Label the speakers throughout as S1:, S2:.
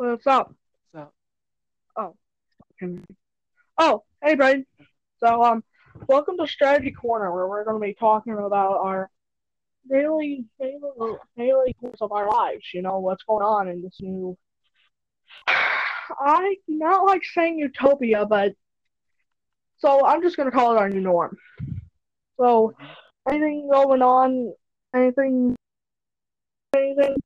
S1: What's up?
S2: What's up?
S1: Oh, Oh, hey, Brian. So, um, welcome to Strategy Corner, where we're going to be talking about our daily, daily, daily course of our lives. You know, what's going on in this new. I do not like saying utopia, but so I'm just going to call it our new norm. So, anything going on? Anything? Anything?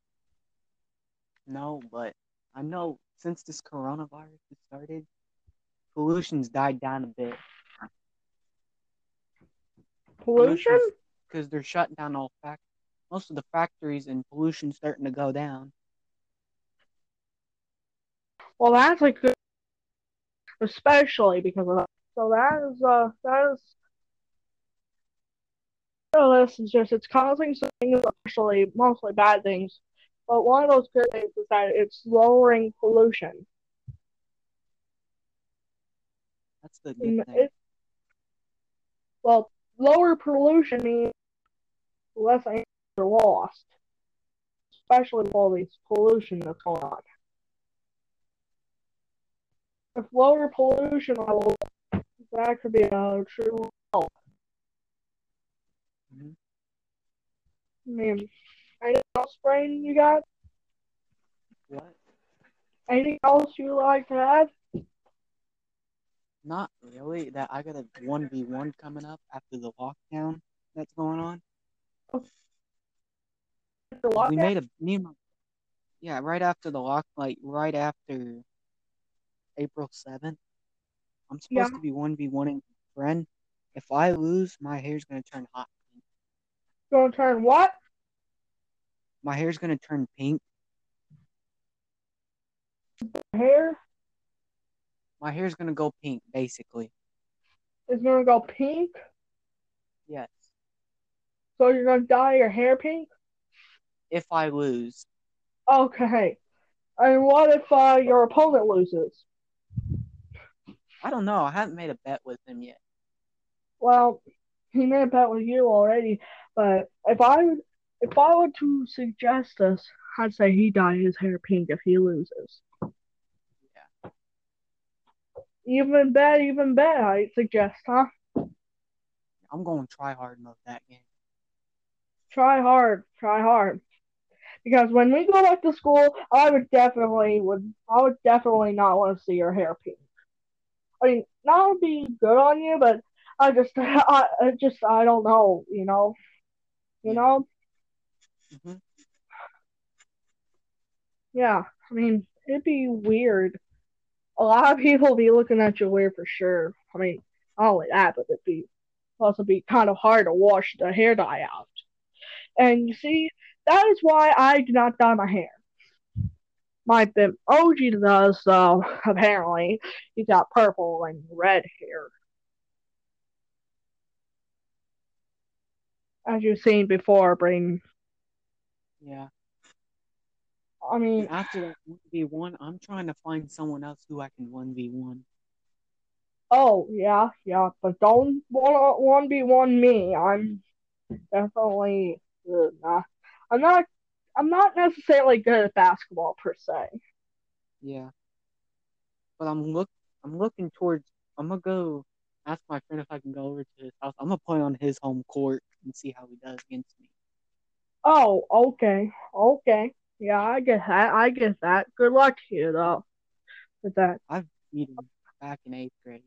S2: no, but I know since this coronavirus has started, pollution's died down a bit
S1: Pollution?
S2: because they're shutting down all fact most of the factories and pollution's starting to go down.
S1: Well, that's a good, especially because of that. So that is, uh, that is. This is just it's causing some things, actually mostly bad things, but one of those good things is that it's lowering pollution.
S2: That's the good thing.
S1: it, well, lower pollution means less animals are lost, especially with all these pollution that's going on. If lower pollution levels, that could be a true help.
S2: Mhm.
S1: I mean, anything else, Brain, you got?
S2: What?
S1: Anything else you like to add?
S2: Not really. That I got a one v one coming up after the lockdown that's going on.
S1: The lockdown?
S2: We made a me my, yeah right after the lock like right after April seventh. I'm supposed
S1: Yeah.
S2: to be one v one in friend. If I lose, my hair's gonna turn hot.
S1: Gonna turn what?
S2: My hair's gonna turn pink.
S1: Hair
S2: My hair's gonna go pink, basically.
S1: is gonna go pink,
S2: Yes.
S1: so you're gonna dye your hair pink?
S2: If I lose,
S1: Okay. And what if uh, your opponent loses?
S2: I don't know. I haven't made a bet with him yet.
S1: Well, he made a bet with you already, but if I if I were to suggest this, I'd say he dye his hair pink if he loses.
S2: Yeah.
S1: Even bet, even bet. I suggest, huh?
S2: I'm going to try hard mode that game.
S1: Try hard, try hard. Because when we go back to school, I would definitely would I would definitely not want to see your hair pink. I mean, that would be good on you, but I just I, I just I don't know, you know, you know.
S2: Hmm
S1: Yeah, I mean, it'd be weird. A lot of people be looking at you weird for sure. I mean, not only that, but it'd be also be kind of hard to wash the hair dye out. And you see, that is why I do not dye my hair. My bimp OG does, though, apparently. He's got purple and red hair. As you've seen before, Brain.
S2: Yeah.
S1: I mean,
S2: after that 1v1, I'm trying to find someone else who I can 1v1.
S1: Oh yeah, yeah, but don't one one be one me. I'm definitely uh, nah. I'm not. I'm not necessarily good at basketball per se.
S2: Yeah. But I'm look I'm looking towards I'm gonna go ask my friend if I can go over to his house. I'm gonna play on his home court and see how he does against me.
S1: Oh, okay, okay, yeah, I get that. I get that. Good luck to you though with that.
S2: I've beat him back in eighth grade.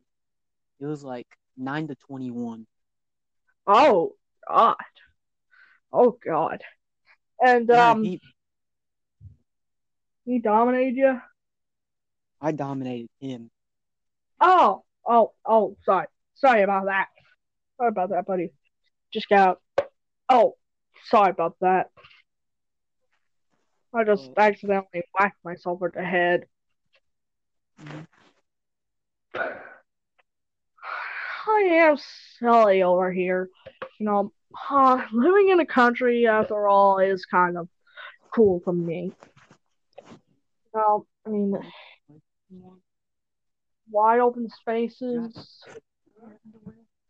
S2: It was like nine to twenty one.
S1: Oh God, oh God, and
S2: I
S1: um,
S2: beat
S1: he dominated you.
S2: I dominated him.
S1: Oh, oh, oh, sorry, sorry about that. Sorry about that, buddy. Just got. Oh, sorry about that. I just
S2: Uh,
S1: accidentally whacked myself with the head.
S2: Mhm.
S1: I am silly over here. You know, uh, living in the country, after all, is kind of cool for me. You know, I mean, wide open spaces,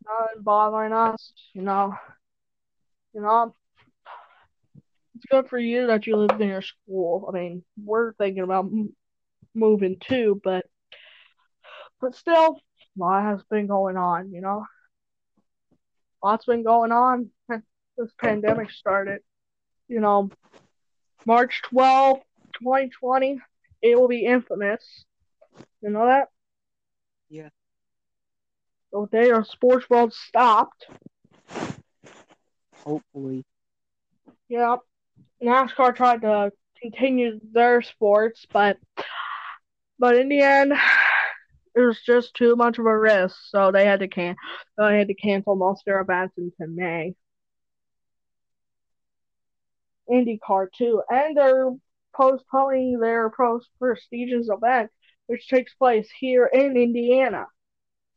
S1: not bothering us, you know. You know, it's good for you that you live near school. I mean, we're thinking about moving too, but but still, a lot has been going on, you know. Lots been going on since this pandemic started. You know, March 12th, 2020, it will be infamous. You know that?
S2: Yeah.
S1: So they are sports world stopped.
S2: Hopefully.
S1: Yeah. NASCAR tried to continue their sports, but but in the end, it was just too much of a risk, so they had to can they had to cancel most of their events until May. IndyCar too, and they're postponing their most prestigious event, which takes place here in Indiana,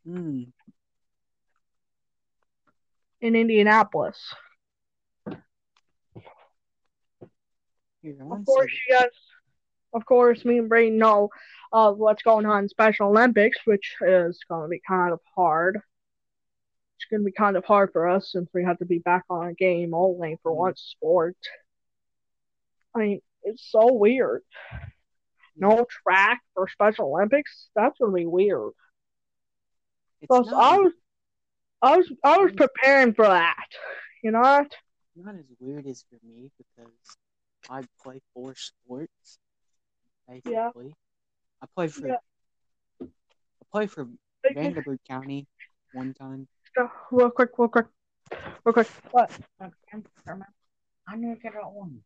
S2: Hmm.
S1: in Indianapolis.
S2: Here, one
S1: Of course, guys, of course, me and Brayden know of what's going on in Special Olympics, which is going to be kind of hard. It's going to be kind of hard for us since we have to be back on a game only for
S2: Mm.
S1: one sport. I mean, it's so weird. No track for Special Olympics. That's going to be weird. Plus, I was, I was, I was
S2: Mm.
S1: preparing for that. You know what?
S2: not as weird as for me because I play four sports. Basically.
S1: Yeah.
S2: I play for
S1: Yeah.
S2: I play for Vanderburgh County one time.
S1: Real quick, real quick, real quick. What?
S3: I need to get that one.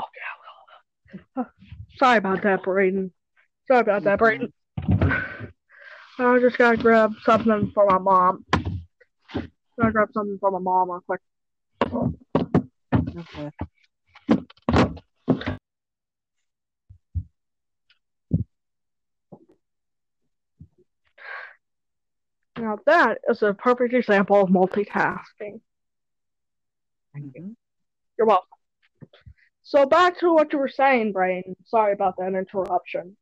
S3: Okay, I will.
S1: Sorry about that, Brayden. Sorry about that, Brayden. I just gotta grab something for my mom. Gotta grab something for my mom real quick.
S2: Okay.
S1: Now that is a perfect example of multitasking.
S2: Thank you.
S1: You're welcome. So back to what you were saying, Brayden. Sorry about that interruption.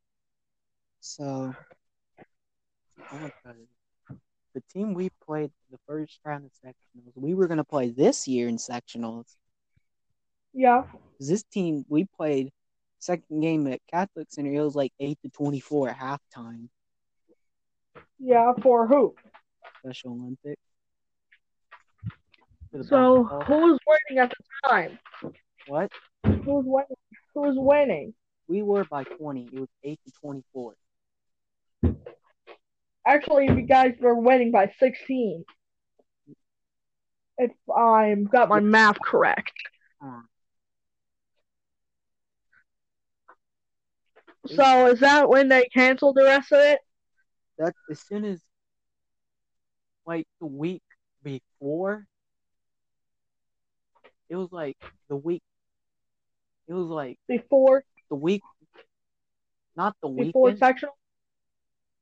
S2: So, oh, the team we played the first round of sectionals, we were gonna play this year in sectionals.
S1: Yeah.
S2: This team we played second game at Catholic Center. It was like eight to twenty four at halftime.
S1: Yeah, for who?
S2: Special Olympics.
S1: So
S2: basketball.
S1: who was winning at the time?
S2: what?
S1: Who was winning? Who was winning?
S2: We were by twenty. It was eight to twenty four.
S1: Actually, you guys were winning by 16. If I've got my math correct. Uh-huh. So is that when they canceled the rest of it?
S2: That as soon as like the week before, it was like the week. It was like
S1: Before
S2: the week, not the week
S1: before
S2: weekend.
S1: sectional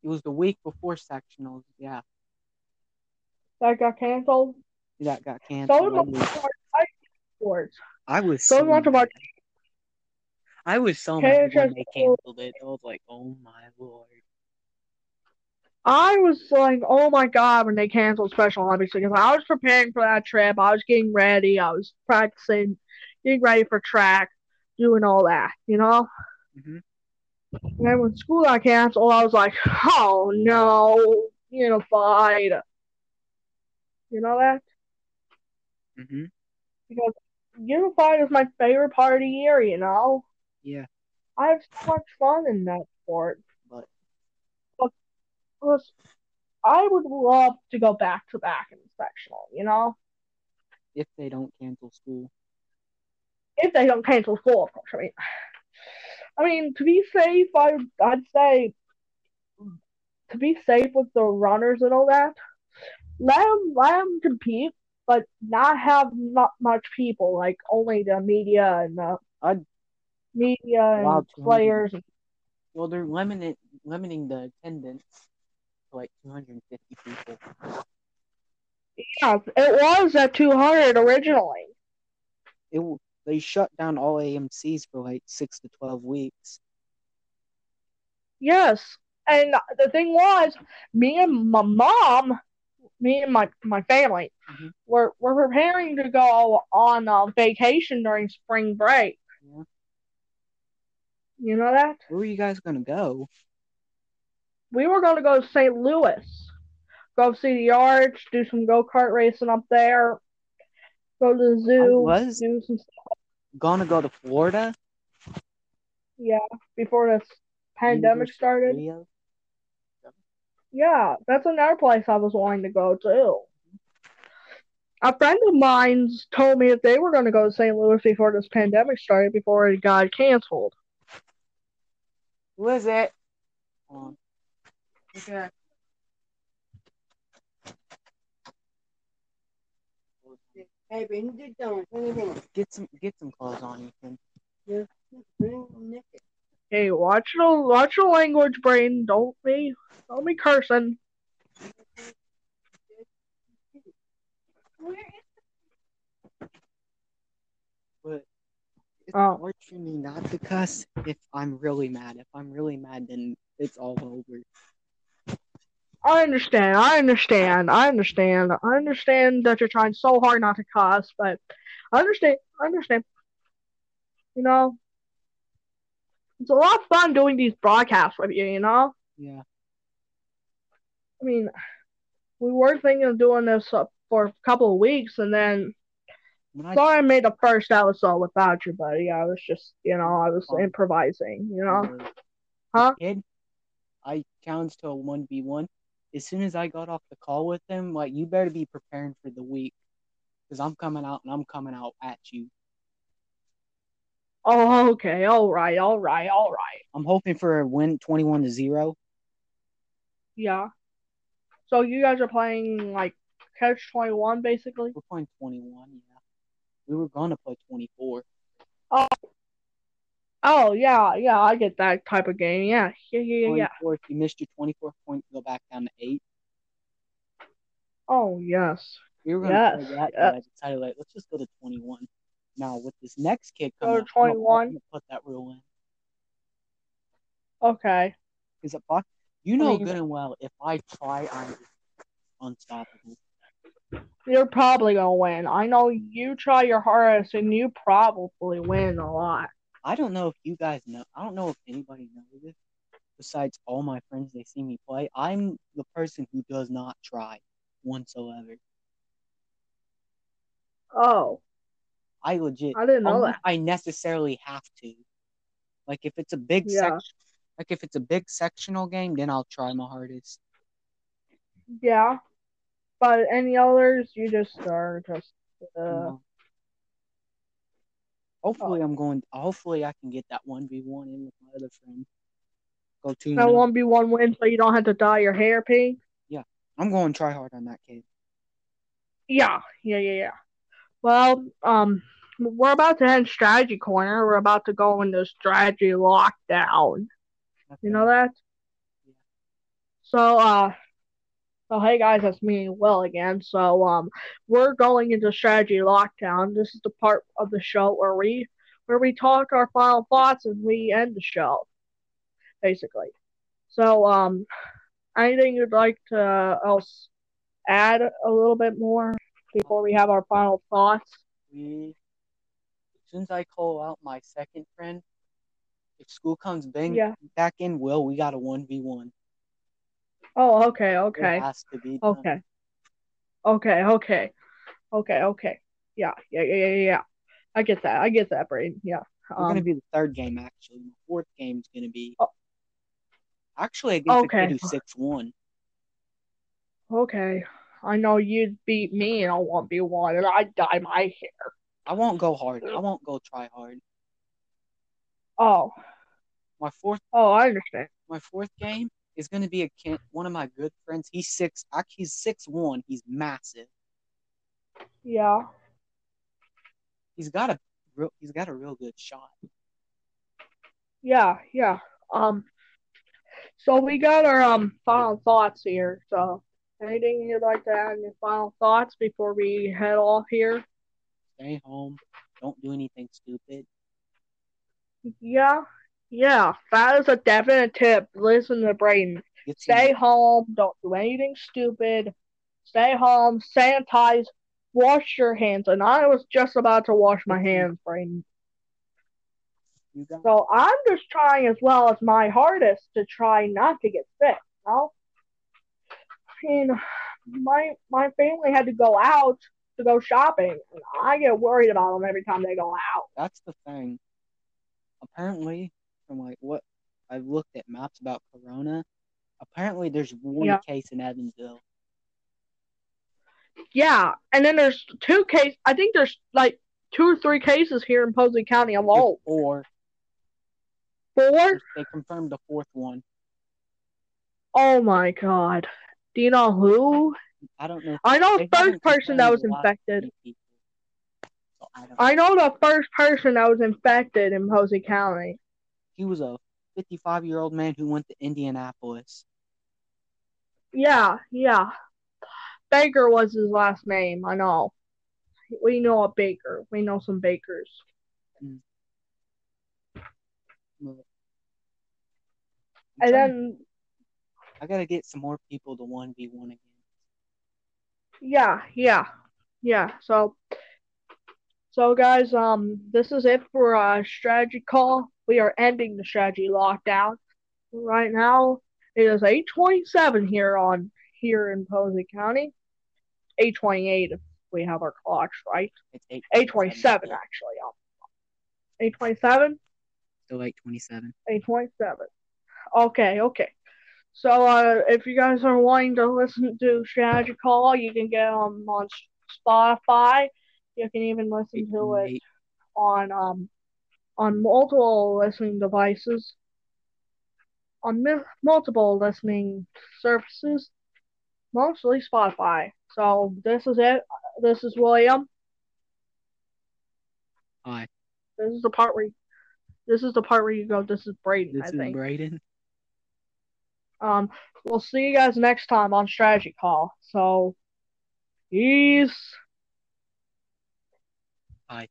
S2: It was the week before sectionals. Yeah,
S1: that got canceled?
S2: that got canceled.
S1: did
S2: I was,
S1: our sports.
S2: I was
S1: So
S2: so
S1: much of our
S2: mad. I was so
S1: Okay,
S2: mad when they canceled it. I was like, oh my lord.
S1: I was like, oh my god, when they canceled Special Olympics because I was preparing for that trip. I was getting ready. I was practicing, getting ready for track, doing all that, you know?
S2: hmm
S1: And then when school got canceled, I was like, oh no, unified. You know that?
S2: hmm
S1: Because unified is my favorite part of the year, you know?
S2: Yeah,
S1: I have so much fun in that sport. I would love to go back to back in sectional, you know?
S2: if they don't cancel school,
S1: If they don't cancel school, of course. I mean, I mean, to be safe, I, I'd say to be safe with the runners and all that, let them, let them compete, but not have not much people, like only the media and the
S2: I'd
S1: media and
S2: 200
S1: players.
S2: well, they're limiting limiting the attendance like 250 people.
S1: Yeah, it was at 200 originally.
S2: It they shut down all AMC's for like six to 12 weeks.
S1: Yes, and the thing was, me and my mom, me and my my family,
S2: Mhm.
S1: were were preparing to go on uh, vacation during spring break.
S2: Yeah.
S1: You know that?
S2: Where are you guys gonna go?
S1: We were going to go to St. Louis, go see the arch, do some go kart racing up there, go to the zoo,
S2: was-
S1: do some stuff.
S2: Gonna go to Florida.
S1: Yeah, before this pandemic started.
S2: Studios.
S1: Yeah, that's another place I was wanting to go to. A friend of mine's told me that they were going to go to St. Louis before this pandemic started, before it got canceled.
S2: Who is it? Hold on. Okay.
S3: Hey, Ben, you did don't. What do you mean?
S2: Get some get some clothes on, Ethan.
S3: Bring Nick.
S1: Hey, watch the watch the language, brain. Don't be don't be cursing.
S3: Where is
S2: But it's
S1: Oh.
S2: hard for me not to cuss if I'm really mad. If I'm really mad, then it's all over.
S1: I understand. I understand. I understand. I understand that you're trying so hard not to cuss, but I understand. I understand. You know, it's a lot of fun doing these broadcasts with you. You know.
S2: Yeah.
S1: I mean, we were thinking of doing this uh, for a couple of weeks, and then
S2: When I
S1: sorry I made the first episode without you, buddy. I was just, you know, I was
S2: Oh.
S1: improvising. You know. Huh?
S2: kid, I challenged to a one v one. As soon as I got off the call with him, like you better be preparing for the week, because I'm coming out and I'm coming out at you.
S1: Oh, okay. All right. All right. All right.
S2: I'm hoping for a win, twenty-one to zero.
S1: Yeah. So you guys are playing like Catch 21 basically?
S2: We're playing twenty-one. Yeah, we were gonna play twenty-four.
S1: Oh, Oh, yeah, yeah, I get that type of game. Yeah. Yeah, yeah, yeah, yeah.
S2: 24, If you missed your twenty-fourth point, go back down to eight.
S1: Oh, yes.
S2: We were gonna
S1: Yes,
S2: play that,
S1: yes.
S2: but I decided like let's just go to twenty-one. Now with this next kid
S1: Go
S2: coming,
S1: to
S2: I'm gonna-
S1: 21.
S2: I'm put that rule in.
S1: Okay.
S2: Because if I, you know
S1: mean-
S2: good and well, if I try, I'm unstoppable.
S1: You're probably gonna win. I know you try your hardest and you probably win a lot.
S2: I don't know if you guys know. I don't know if anybody knows this. Besides all my friends, they see me play. I'm the person who does not try whatsoever.
S1: Oh,
S2: I legit.
S1: I didn't know that.
S2: I necessarily have to. Like if it's a big
S1: Yeah.
S2: section, like if it's a big sectional game, then I'll try my hardest.
S1: Yeah. But any others, you just are just uh
S2: know. Hopefully, I'm going. Hopefully, I can get that one v one in with my other friend. Go two.
S1: that one be one win so you don't have to dye your hair pink.
S2: Yeah, I'm going to try hard on that kid.
S1: Yeah, yeah, yeah, yeah. Well, um, we're about to end strategy corner. We're about to go into strategy lockdown. You know that?
S2: Yeah.
S1: So, uh, so hey guys, that's me, Will again. So, um, we're going into strategy lockdown. This is the part of the show where we where we talk our final thoughts and we end the show, basically. So, um, anything you'd like to else add a little bit more before we have our final thoughts?
S2: We, as soon as I call out my second friend, if school comes bang
S1: Yeah.
S2: back in, Will, we got a one v one.
S1: Oh, okay, okay.
S2: It has to be. done.
S1: Okay. Okay, okay. Okay, okay. Yeah, yeah, yeah, yeah, yeah. I get that. I get that, Braden. Yeah.
S2: We're gonna
S1: Um,
S2: be the third game actually. The fourth game's gonna be.
S1: Oh.
S2: Actually, I guess
S1: Okay.
S2: it could do six one.
S1: okay. I know you'd beat me and I won't be one and I'd dye my hair.
S2: I won't go hard. I won't go try hard.
S1: Oh.
S2: My fourth,
S1: Oh, I understand.
S2: my fourth game is gonna be a kid, one of my good friends. He's six. He's six one. He's massive.
S1: Yeah.
S2: He's got a real. He's got a real good shot.
S1: Yeah, yeah. Um so we got our um final thoughts here. So anything you'd like to add your final thoughts before we head off here?
S2: Stay home. Don't do anything stupid.
S1: Yeah. Yeah. That is a definite tip. Listen to Braden.
S2: Some-
S1: Stay home. Don't do anything stupid. Stay home. Sanitize. Wash your hands. And I was just about to wash my hands, Braden. So I'm just trying as well as my hardest to try not to get sick. Well, I mean, my my family had to go out to go shopping, and I get worried about them every time they go out.
S2: That's the thing. Apparently, from like what I've looked at maps about Corona, apparently there's one
S1: Yeah.
S2: case in Evansville.
S1: Yeah, and then there's two cases. I think there's like two or three cases here in Posey County alone.
S2: Or
S1: Four?
S2: they confirmed the fourth one.
S1: Oh my god. Do you know who?
S2: I don't know.
S1: I know the first person that was
S2: confirmed the last
S1: infected.
S2: So I don't
S1: I know the first person that was infected in Posey County.
S2: He was a 55 year old man who went to Indianapolis.
S1: Yeah, yeah. Baker was his last name. I know. We know a Baker. We know some Bakers.
S2: I'm
S1: And then,
S2: I gotta get some more people to 1v1 again.
S1: yeah, yeah, yeah. So, so guys, um, this is it for a strategy call. We are ending the strategy lockdown right now. It is 8:27 here on here in Posey County. 8:28 if we have our clocks right.
S2: It's 8
S1: 8:27 actually. Um, 8:27.
S2: Still 827.
S1: 827. Okay, okay. So uh, if you guys are wanting to listen to Strategy Call, you can get them on Spotify. You can even listen to it on um on multiple listening devices, on mi- multiple listening services, mostly Spotify. So this is it. This is William.
S2: Hi,
S1: This is the part where. This is the part where you go. This is Braden.
S2: this
S1: I
S2: is
S1: think.
S2: Braden.
S1: Um, we'll see you guys next time on Strategy Call. So, peace.
S2: Bye.